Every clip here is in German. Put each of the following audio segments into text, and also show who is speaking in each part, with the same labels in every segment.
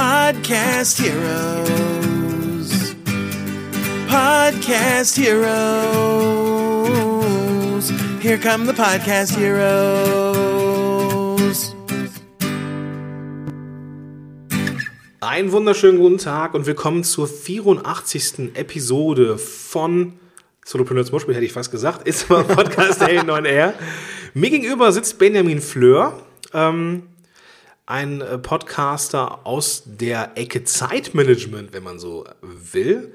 Speaker 1: Podcast Heroes. Podcast Heroes. Here come the Podcast Heroes.
Speaker 2: Einen wunderschönen guten Tag und willkommen zur 84. Episode von Solopreneur zum Beispiel, hätte ich fast gesagt, ist mal Podcast L9R. Mir gegenüber sitzt Benjamin Fleur, ähm, ein äh, Podcaster aus der Ecke Zeitmanagement, wenn man so will.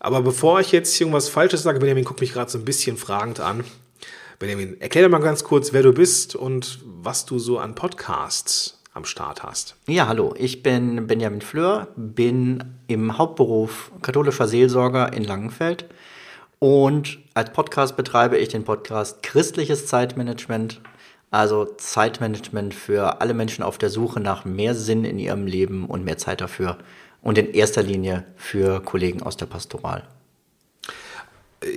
Speaker 2: Aber bevor ich jetzt irgendwas Falsches sage, Benjamin guckt mich gerade so ein bisschen fragend an. Benjamin, erklär mal ganz kurz, wer du bist und was du so an Podcasts am Start hast.
Speaker 3: Ja, hallo, ich bin Benjamin Fleur, bin im Hauptberuf katholischer Seelsorger in Langenfeld und als Podcast betreibe ich den Podcast Christliches Zeitmanagement, also Zeitmanagement für alle Menschen auf der Suche nach mehr Sinn in ihrem Leben und mehr Zeit dafür und in erster Linie für Kollegen aus der Pastoral.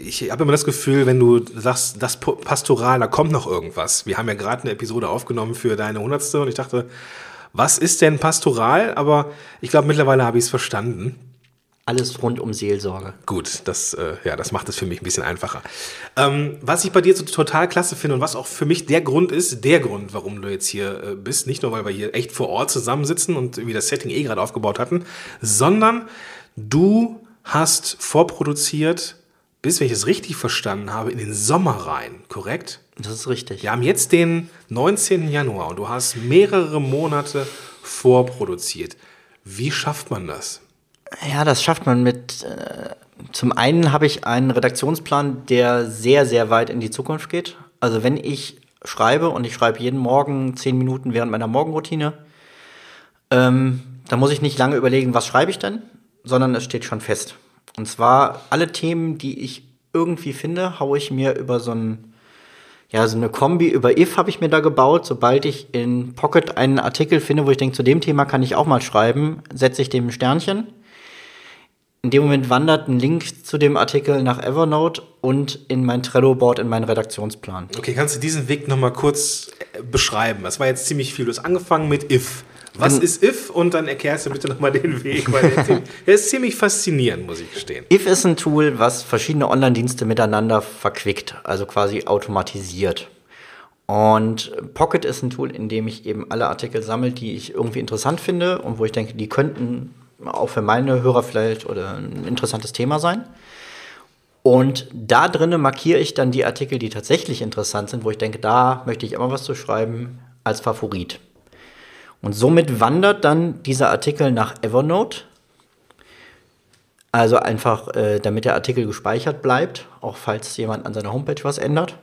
Speaker 2: Ich habe immer das Gefühl, wenn du sagst, das Pastoral, da kommt noch irgendwas. Wir haben ja gerade eine Episode aufgenommen für deine Hundertste und ich dachte, was ist denn Pastoral? Aber ich glaube, mittlerweile habe ich es verstanden.
Speaker 3: Alles rund um Seelsorge.
Speaker 2: Gut, das, äh, ja, das macht es für mich ein bisschen einfacher. Ähm, was ich bei dir so total klasse finde und was auch für mich der Grund ist, der Grund, warum du jetzt hier äh, bist, nicht nur, weil wir hier echt vor Ort zusammensitzen und irgendwie das Setting eh gerade aufgebaut hatten, sondern du hast vorproduziert, bis wenn ich es richtig verstanden habe, in den Sommer rein, korrekt?
Speaker 3: Das ist richtig.
Speaker 2: Wir haben jetzt den 19. Januar und du hast mehrere Monate vorproduziert. Wie schafft man das?
Speaker 3: Ja, das schafft man mit. Äh, zum einen habe ich einen Redaktionsplan, der sehr, sehr weit in die Zukunft geht. Also wenn ich schreibe und ich schreibe jeden Morgen zehn Minuten während meiner Morgenroutine, ähm, dann muss ich nicht lange überlegen, was schreibe ich denn, sondern es steht schon fest. Und zwar alle Themen, die ich irgendwie finde, haue ich mir über so ein ja, so eine Kombi über if habe ich mir da gebaut. Sobald ich in Pocket einen Artikel finde, wo ich denke, zu dem Thema kann ich auch mal schreiben, setze ich dem ein Sternchen in dem Moment wandert ein Link zu dem Artikel nach Evernote und in mein Trello-Board, in meinen Redaktionsplan.
Speaker 2: Okay, kannst du diesen Weg nochmal kurz äh, beschreiben? Das war jetzt ziemlich viel. Du hast angefangen mit if. Was ist if? Und dann erklärst du bitte nochmal den Weg, weil der, der ist ziemlich faszinierend, muss ich gestehen.
Speaker 3: If ist ein Tool, was verschiedene Online-Dienste miteinander verquickt, also quasi automatisiert. Und Pocket ist ein Tool, in dem ich eben alle Artikel sammle, die ich irgendwie interessant finde und wo ich denke, die könnten auch für meine Hörer vielleicht oder ein interessantes Thema sein. Und da drinnen markiere ich dann die Artikel, die tatsächlich interessant sind, wo ich denke, da möchte ich immer was zu schreiben, als Favorit. Und somit wandert dann dieser Artikel nach Evernote. Also einfach, äh, damit der Artikel gespeichert bleibt, auch falls jemand an seiner Homepage was ändert.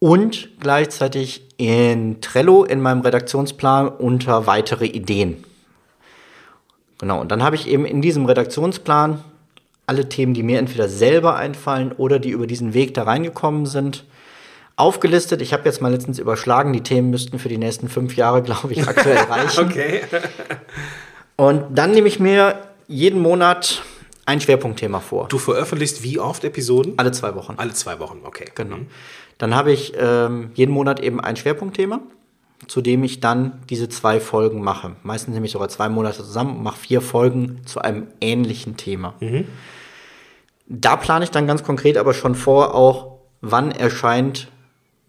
Speaker 3: Und gleichzeitig in Trello in meinem Redaktionsplan unter weitere Ideen. Genau, und dann habe ich eben in diesem Redaktionsplan alle Themen, die mir entweder selber einfallen oder die über diesen Weg da reingekommen sind, aufgelistet. Ich habe jetzt mal letztens überschlagen, die Themen müssten für die nächsten fünf Jahre, glaube ich, aktuell reichen.
Speaker 2: okay.
Speaker 3: und dann nehme ich mir jeden Monat ein Schwerpunktthema vor.
Speaker 2: Du veröffentlichst wie oft Episoden?
Speaker 3: Alle zwei Wochen.
Speaker 2: Alle zwei Wochen, okay.
Speaker 3: Genau. Dann habe ich ähm, jeden Monat eben ein Schwerpunktthema zu dem ich dann diese zwei Folgen mache. Meistens nehme ich sogar zwei Monate zusammen und mache vier Folgen zu einem ähnlichen Thema. Mhm. Da plane ich dann ganz konkret aber schon vor, auch wann erscheint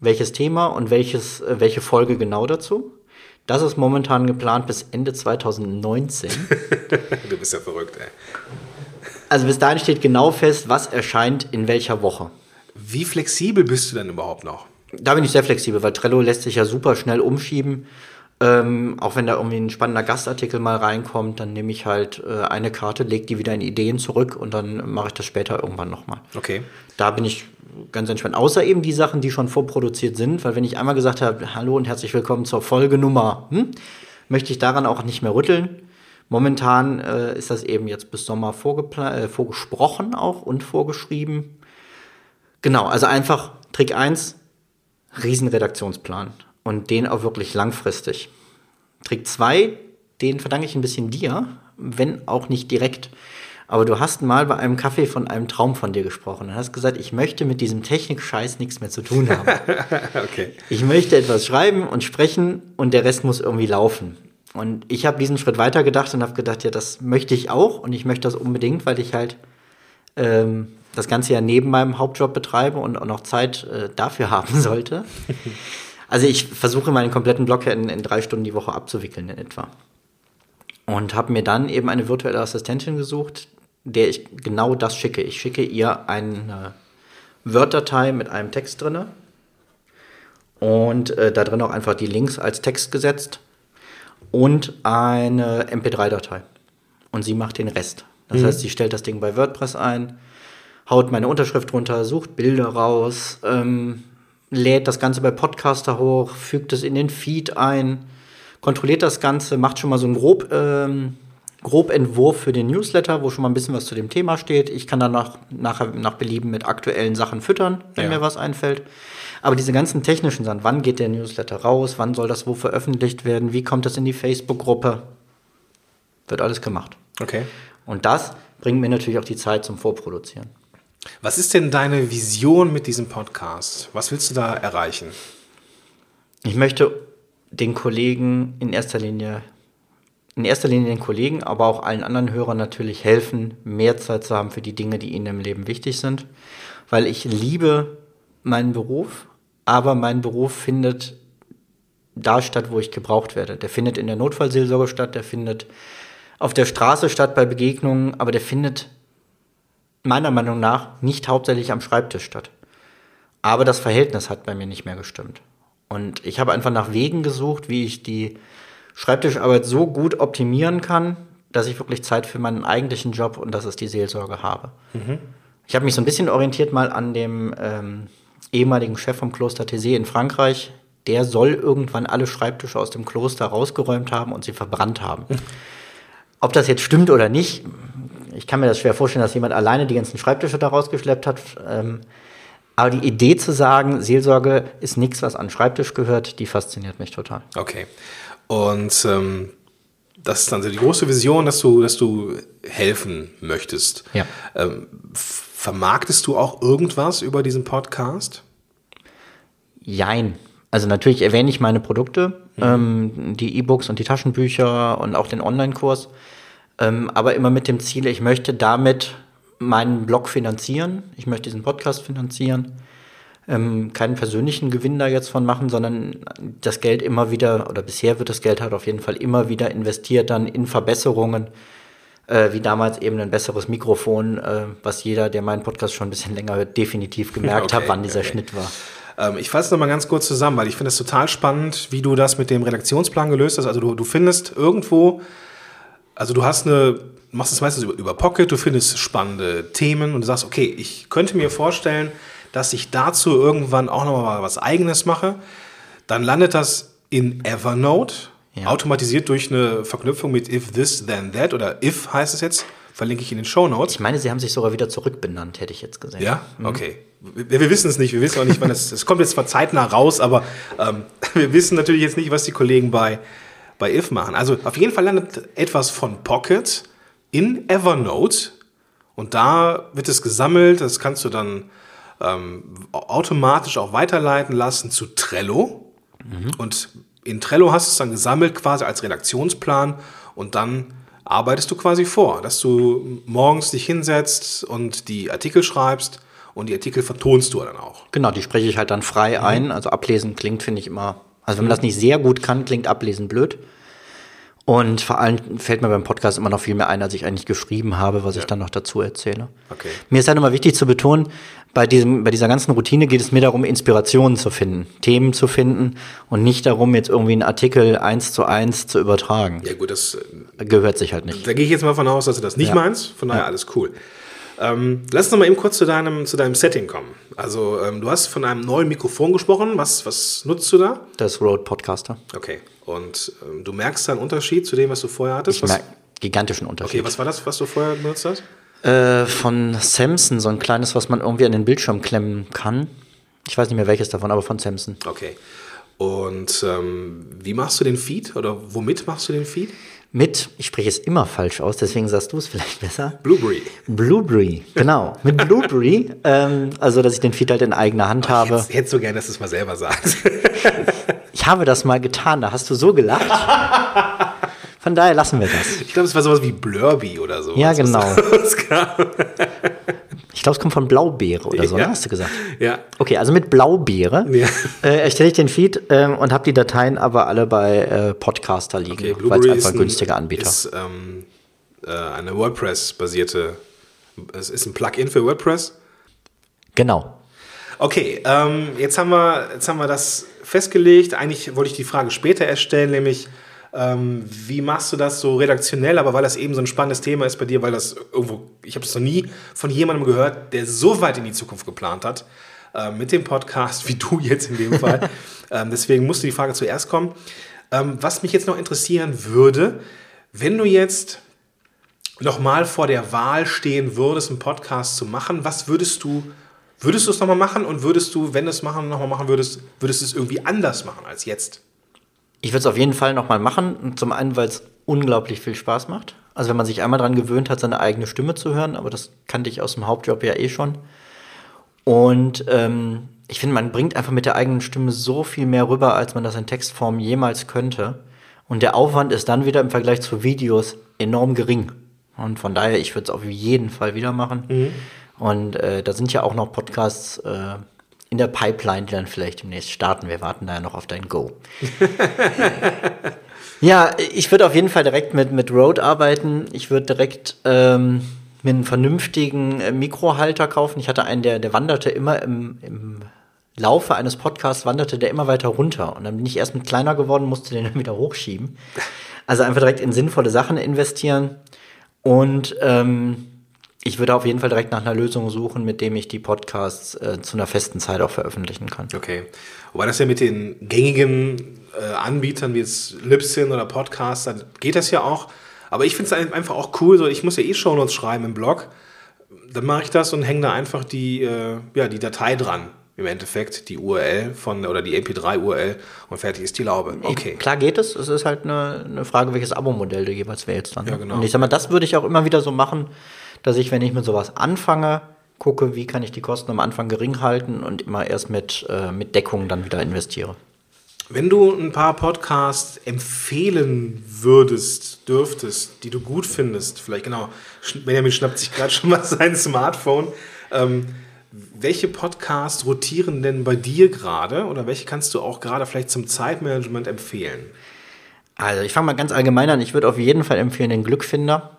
Speaker 3: welches Thema und welches, äh, welche Folge genau dazu. Das ist momentan geplant bis Ende 2019.
Speaker 2: du bist ja verrückt, ey.
Speaker 3: Also bis dahin steht genau fest, was erscheint in welcher Woche.
Speaker 2: Wie flexibel bist du denn überhaupt noch?
Speaker 3: Da bin ich sehr flexibel, weil Trello lässt sich ja super schnell umschieben. Ähm, auch wenn da irgendwie ein spannender Gastartikel mal reinkommt, dann nehme ich halt äh, eine Karte, lege die wieder in Ideen zurück und dann mache ich das später irgendwann nochmal.
Speaker 2: Okay.
Speaker 3: Da bin ich ganz entspannt. Außer eben die Sachen, die schon vorproduziert sind, weil wenn ich einmal gesagt habe, hallo und herzlich willkommen zur Folgenummer, hm, möchte ich daran auch nicht mehr rütteln. Momentan äh, ist das eben jetzt bis Sommer äh, vorgesprochen auch und vorgeschrieben. Genau, also einfach Trick 1, Riesenredaktionsplan und den auch wirklich langfristig. Trick 2, den verdanke ich ein bisschen dir, wenn auch nicht direkt. Aber du hast mal bei einem Kaffee von einem Traum von dir gesprochen und hast gesagt, ich möchte mit diesem Technik-Scheiß nichts mehr zu tun haben.
Speaker 2: okay.
Speaker 3: Ich möchte etwas schreiben und sprechen und der Rest muss irgendwie laufen. Und ich habe diesen Schritt weiter gedacht und habe gedacht, ja, das möchte ich auch und ich möchte das unbedingt, weil ich halt ähm, das Ganze ja neben meinem Hauptjob betreibe und auch noch Zeit äh, dafür haben sollte. Also ich versuche meinen kompletten Blog in, in drei Stunden die Woche abzuwickeln in etwa. Und habe mir dann eben eine virtuelle Assistentin gesucht, der ich genau das schicke. Ich schicke ihr eine Word-Datei mit einem Text drinne und äh, da drin auch einfach die Links als Text gesetzt und eine MP3-Datei. Und sie macht den Rest. Das heißt, sie stellt das Ding bei WordPress ein, haut meine Unterschrift runter, sucht Bilder raus, ähm, lädt das Ganze bei Podcaster hoch, fügt es in den Feed ein, kontrolliert das Ganze, macht schon mal so einen grob, ähm, Grobentwurf für den Newsletter, wo schon mal ein bisschen was zu dem Thema steht. Ich kann dann nach, nachher nach Belieben mit aktuellen Sachen füttern, wenn
Speaker 2: Ja.
Speaker 3: mir was einfällt. Aber diese ganzen technischen Sachen, wann geht der Newsletter raus, wann soll das wo veröffentlicht werden, wie kommt das in die Facebook-Gruppe, wird alles gemacht.
Speaker 2: Okay.
Speaker 3: Und das bringt mir natürlich auch die Zeit zum Vorproduzieren.
Speaker 2: Was ist denn deine Vision mit diesem Podcast? Was willst du da erreichen?
Speaker 3: Ich möchte den Kollegen in erster Linie, in erster Linie den Kollegen, aber auch allen anderen Hörern natürlich helfen, mehr Zeit zu haben für die Dinge, die ihnen im Leben wichtig sind. Weil ich liebe meinen Beruf, aber mein Beruf findet da statt, wo ich gebraucht werde. Der findet in der Notfallseelsorge statt, der findet auf der Straße statt bei Begegnungen, aber der findet meiner Meinung nach nicht hauptsächlich am Schreibtisch statt. Aber das Verhältnis hat bei mir nicht mehr gestimmt. Und ich habe einfach nach Wegen gesucht, wie ich die Schreibtischarbeit so gut optimieren kann, dass ich wirklich Zeit für meinen eigentlichen Job und das ist die Seelsorge habe. Ich habe mich so ein bisschen orientiert mal an dem ähm, ehemaligen Chef vom Kloster Thésée in Frankreich. Der soll irgendwann alle Schreibtische aus dem Kloster rausgeräumt haben und sie verbrannt haben. Ob das jetzt stimmt oder nicht, ich kann mir das schwer vorstellen, dass jemand alleine die ganzen Schreibtische da rausgeschleppt hat. Ähm, aber die Idee zu sagen, Seelsorge ist nichts, was an den Schreibtisch gehört, die fasziniert mich total.
Speaker 2: Okay. Und ähm, das ist dann so die große Vision, dass du, dass du helfen möchtest.
Speaker 3: Ja.
Speaker 2: Ähm, vermarktest du auch irgendwas über diesen Podcast?
Speaker 3: Jein. Also natürlich erwähne ich meine Produkte, ähm, die E-Books und die Taschenbücher und auch den Online-Kurs, ähm, aber immer mit dem Ziel, ich möchte damit meinen Blog finanzieren, ich möchte diesen Podcast finanzieren, ähm, keinen persönlichen Gewinn da jetzt von machen, sondern das Geld immer wieder, oder bisher wird das Geld halt auf jeden Fall immer wieder investiert dann in Verbesserungen, äh, wie damals eben ein besseres Mikrofon, äh, was jeder, der meinen Podcast schon ein bisschen länger hört, definitiv gemerkt
Speaker 2: Okay,
Speaker 3: hat, wann dieser
Speaker 2: okay.
Speaker 3: Schnitt war.
Speaker 2: Ähm, ich fasse noch mal ganz kurz zusammen, weil ich finde es total spannend, wie du das mit dem Redaktionsplan gelöst hast. Also du, du findest irgendwo, also du hast eine, machst es meistens über, über Pocket, du findest spannende Themen und du sagst, okay, ich könnte mir vorstellen, dass ich dazu irgendwann auch noch mal was Eigenes mache. Dann landet das in Evernote,
Speaker 3: Ja.
Speaker 2: automatisiert durch eine Verknüpfung mit if this then that oder if heißt es jetzt, verlinke ich in den Show Notes.
Speaker 3: Ich meine, sie haben sich sogar wieder zurückbenannt, hätte ich jetzt gesehen.
Speaker 2: Ja, okay. Wir, wir wissen es nicht, wir wissen auch nicht, wann es, es kommt jetzt zwar zeitnah raus, aber ähm, wir wissen natürlich jetzt nicht, was die Kollegen bei, bei IF machen. Also auf jeden Fall landet etwas von Pocket in Evernote und da wird es gesammelt, das kannst du dann ähm, automatisch auch weiterleiten lassen zu Trello und in Trello hast du es dann gesammelt quasi als Redaktionsplan und dann arbeitest du quasi vor, dass du morgens dich hinsetzt und die Artikel schreibst und die Artikel vertonst du dann auch.
Speaker 3: Genau, die spreche ich halt dann frei ein. Also ablesen klingt, finde ich immer. Also wenn man das nicht sehr gut kann, klingt ablesen blöd. Und vor allem fällt mir beim Podcast immer noch viel mehr ein, als ich eigentlich geschrieben habe, was ich dann noch dazu erzähle.
Speaker 2: Okay.
Speaker 3: Mir ist halt immer wichtig zu betonen, bei, diesem, bei dieser ganzen Routine geht es mir darum, Inspirationen zu finden, Themen zu finden und nicht darum, jetzt irgendwie einen Artikel eins zu eins zu übertragen.
Speaker 2: Ja gut, das, äh,
Speaker 3: Gehört sich halt nicht.
Speaker 2: da gehe ich jetzt mal von aus, dass du das nicht
Speaker 3: Ja.
Speaker 2: meinst. Von daher alles cool. Ähm, lass uns noch mal eben kurz zu deinem, zu deinem Setting kommen. Also ähm, du hast von einem neuen Mikrofon gesprochen. Was, was nutzt du da?
Speaker 3: Das Road Podcaster.
Speaker 2: Okay. Und ähm, du merkst da einen Unterschied zu dem, was du vorher hattest?
Speaker 3: Ich
Speaker 2: was,
Speaker 3: merke gigantischen Unterschied.
Speaker 2: okay, was war das, was du vorher benutzt hast?
Speaker 3: Äh, von Samsung, so ein kleines, was man irgendwie an den Bildschirm klemmen kann. Ich weiß nicht mehr welches davon, aber von Samsung.
Speaker 2: Okay. Und ähm, wie machst du den Feed oder womit machst du den Feed?
Speaker 3: Mit, ich spreche es immer falsch aus, deswegen sagst du es vielleicht besser.
Speaker 2: Blueberry.
Speaker 3: Blueberry, genau. Mit Blueberry, ähm, also dass ich den Feed halt in eigener Hand habe.
Speaker 2: Jetzt, hättest du gerne, dass du es mal selber sagst.
Speaker 3: Ich habe das mal getan, da hast du so gelacht. Von daher lassen wir das.
Speaker 2: Ich glaube, es war sowas wie Blurby oder so.
Speaker 3: Ja, genau. Ich glaube, es kommt von Blaubeere oder so,
Speaker 2: Ja.
Speaker 3: ne, hast du gesagt.
Speaker 2: Ja.
Speaker 3: Okay, also mit Blaubeere
Speaker 2: Ja.
Speaker 3: äh, erstelle ich den Feed ähm, und habe die Dateien aber alle bei äh, Podcaster liegen,
Speaker 2: Okay,
Speaker 3: weil es einfach ein- günstiger Anbieter.
Speaker 2: Ist ähm, äh, eine WordPress-basierte, es ist ein Plugin für WordPress.
Speaker 3: Genau.
Speaker 2: Okay, ähm, jetzt, haben wir, jetzt haben wir das festgelegt. Eigentlich wollte ich die Frage später erstellen, nämlich ähm, wie machst du das so redaktionell, aber weil das eben so ein spannendes Thema ist bei dir, weil das irgendwo, ich habe es noch nie von jemandem gehört, der so weit in die Zukunft geplant hat, äh, mit dem Podcast, wie du jetzt in dem Fall. ähm, deswegen musste die Frage zuerst kommen. Ähm, was mich jetzt noch interessieren würde, wenn du jetzt nochmal vor der Wahl stehen würdest, einen Podcast zu machen, was würdest du, würdest du es nochmal machen und würdest du, wenn du es machen, nochmal machen würdest, würdest du es irgendwie anders machen als jetzt?
Speaker 3: Ich würde es auf jeden Fall nochmal machen. Zum einen, weil es unglaublich viel Spaß macht. Also wenn man sich einmal daran gewöhnt hat, seine eigene Stimme zu hören, aber das kannte ich aus dem Hauptjob ja eh schon. Und ähm, ich finde, man bringt einfach mit der eigenen Stimme so viel mehr rüber, als man das in Textform jemals könnte. Und der Aufwand ist dann wieder im Vergleich zu Videos enorm gering. Und von daher, ich würde es auf jeden Fall wieder machen. Und äh, da sind ja auch noch Podcasts äh, in der Pipeline, die dann vielleicht demnächst starten. Wir warten da ja noch auf dein Go. Ja, ich würde auf jeden Fall direkt mit, mit Rode arbeiten. Ich würde direkt ähm, mir einen vernünftigen äh, Mikrohalter kaufen. Ich hatte einen, der, der wanderte immer im, im Laufe eines Podcasts, wanderte der immer weiter runter. Und dann bin ich erst mit kleiner geworden, musste den dann wieder hochschieben. Also einfach direkt in sinnvolle Sachen investieren. Und ähm, ich würde auf jeden Fall direkt nach einer Lösung suchen, mit dem ich die Podcasts äh, zu einer festen Zeit auch veröffentlichen kann.
Speaker 2: Okay. Wobei das ja mit den gängigen äh, Anbietern wie jetzt Libsyn oder Podcast, dann geht das ja auch. Aber ich finde es einfach auch cool, so ich muss ja eh Shownotes schreiben im Blog. Dann mache ich das und hänge da einfach die, äh, ja, die Datei dran. Im Endeffekt die URL von oder die MP3-URL und fertig ist die Laube. Okay.
Speaker 3: Klar geht es. Es ist halt eine, eine Frage, welches Abo-Modell du jeweils wählst dann.
Speaker 2: Ja, genau.
Speaker 3: Und ich sag mal, das würde ich auch immer wieder so machen, dass ich, wenn ich mit sowas anfange, gucke, wie kann ich die Kosten am Anfang gering halten und immer erst mit, äh, mit Deckung dann wieder investiere.
Speaker 2: Wenn du ein paar Podcasts empfehlen würdest, dürftest, die du gut findest, vielleicht genau, Benjamin schnappt sich gerade schon mal sein Smartphone. Ähm, welche Podcasts rotieren denn bei dir gerade oder welche kannst du auch gerade vielleicht zum Zeitmanagement empfehlen?
Speaker 3: Also ich fange mal ganz allgemein an. Ich würde auf jeden Fall empfehlen den Glückfinder.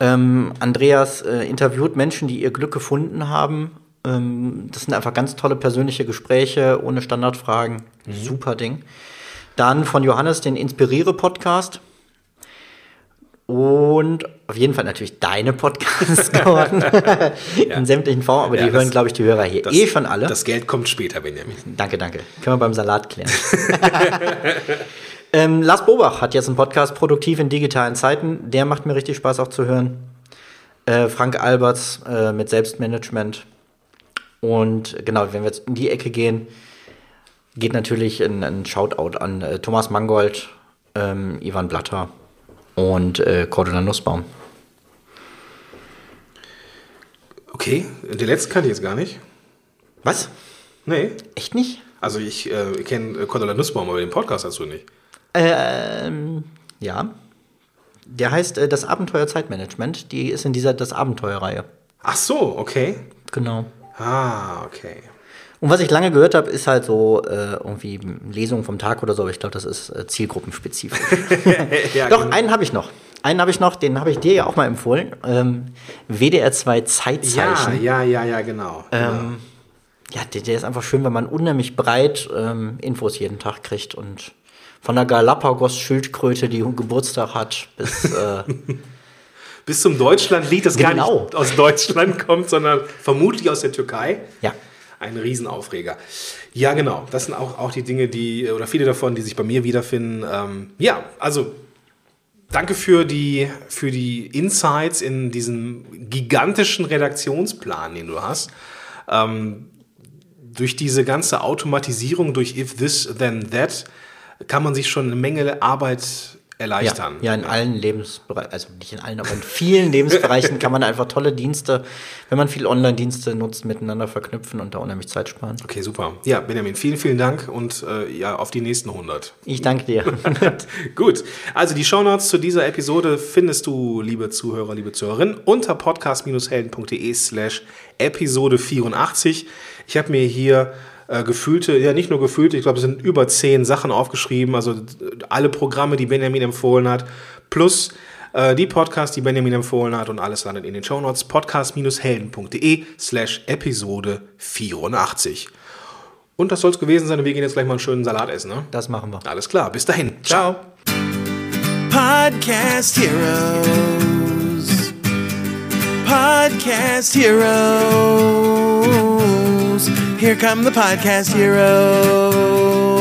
Speaker 3: Ähm, Andreas äh, interviewt Menschen, die ihr Glück gefunden haben. Ähm, das sind einfach ganz tolle persönliche Gespräche ohne Standardfragen. Super Ding. Dann von Johannes den Inspiriere-Podcast. Und auf jeden Fall natürlich deine Podcasts, Gordon. In sämtlichen Formen, aber
Speaker 2: Ja,
Speaker 3: die
Speaker 2: das-
Speaker 3: hören, glaube ich, die Hörer hier
Speaker 2: Das-
Speaker 3: eh schon alle.
Speaker 2: Das Geld kommt später, Benjamin.
Speaker 3: Danke, danke. Können wir beim Salat klären. ähm, Lars Bobach hat jetzt einen Podcast Produktiv in digitalen Zeiten. Der macht mir richtig Spaß auch zu hören. Äh, Frank Alberts äh, mit Selbstmanagement. Und genau, wenn wir jetzt in die Ecke gehen, geht natürlich ein, ein Shoutout an äh, Thomas Mangold, ähm, Ivan Blatter und äh, Cordula Nussbaum.
Speaker 2: Okay, den letzten kannte ich jetzt gar nicht.
Speaker 3: Was?
Speaker 2: Nee.
Speaker 3: Echt nicht?
Speaker 2: Also ich äh, kenne äh, Cordula Nussbaum, aber den Podcast hast du nicht.
Speaker 3: Ähm, ja. Der heißt äh, Das Abenteuer Zeitmanagement. Die ist in dieser Das Abenteuer-Reihe.
Speaker 2: Ach so, okay.
Speaker 3: Genau.
Speaker 2: Ah, okay.
Speaker 3: Und was ich lange gehört habe, ist halt so äh, irgendwie Lesungen vom Tag oder so, aber ich glaube, das ist äh, zielgruppenspezifisch.
Speaker 2: ja,
Speaker 3: Doch,
Speaker 2: genau.
Speaker 3: einen habe ich noch. Einen habe ich noch, den habe ich dir ja auch mal empfohlen. Ähm, WDR 2
Speaker 2: ja,
Speaker 3: Zeitzeichen.
Speaker 2: ja, ja, ja, genau.
Speaker 3: Ähm, ja, der, der ist einfach schön, weil man unheimlich breit ähm, Infos jeden Tag kriegt und von der Galapagos-Schildkröte, die Geburtstag hat, bis äh,
Speaker 2: Bis zum Deutschlandlied, das gar
Speaker 3: Genau.
Speaker 2: nicht aus Deutschland kommt, sondern vermutlich aus der Türkei.
Speaker 3: ja.
Speaker 2: Ein Riesenaufreger. Ja, genau. Das sind auch, auch die Dinge, die, oder viele davon, die sich bei mir wiederfinden. Ähm, ja, also danke für die, für die Insights in diesen gigantischen Redaktionsplan, den du hast. Ähm, durch diese ganze Automatisierung, durch If This, Then That, kann man sich schon eine Menge Arbeit erleichtern.
Speaker 3: Ja, ja, in allen Lebensbereichen, also nicht in allen, aber in vielen Lebensbereichen kann man einfach tolle Dienste, wenn man viel Online-Dienste nutzt, miteinander verknüpfen und da unheimlich Zeit sparen.
Speaker 2: Okay, super. Ja, Benjamin, vielen, vielen Dank und äh, ja, auf die nächsten 100.
Speaker 3: Ich danke dir.
Speaker 2: Gut, also die Shownotes zu dieser Episode findest du, liebe Zuhörer, liebe Zuhörerinnen, unter podcast-helden.de slash Episode 84. Ich habe mir hier äh, gefühlte, ja nicht nur gefühlte, ich glaube, es sind über zehn Sachen aufgeschrieben, also alle Programme, die Benjamin empfohlen hat, plus äh, die Podcasts, die Benjamin empfohlen hat und alles landet in den Shownotes, podcast-helden.de slash Episode 84. Und das soll es gewesen sein. Wir gehen jetzt gleich mal einen schönen Salat essen, ne?
Speaker 3: Das machen wir.
Speaker 2: Alles klar, bis dahin. Ciao.
Speaker 1: Podcast Heroes. Podcast Heroes. Here come the Podcast Heroes.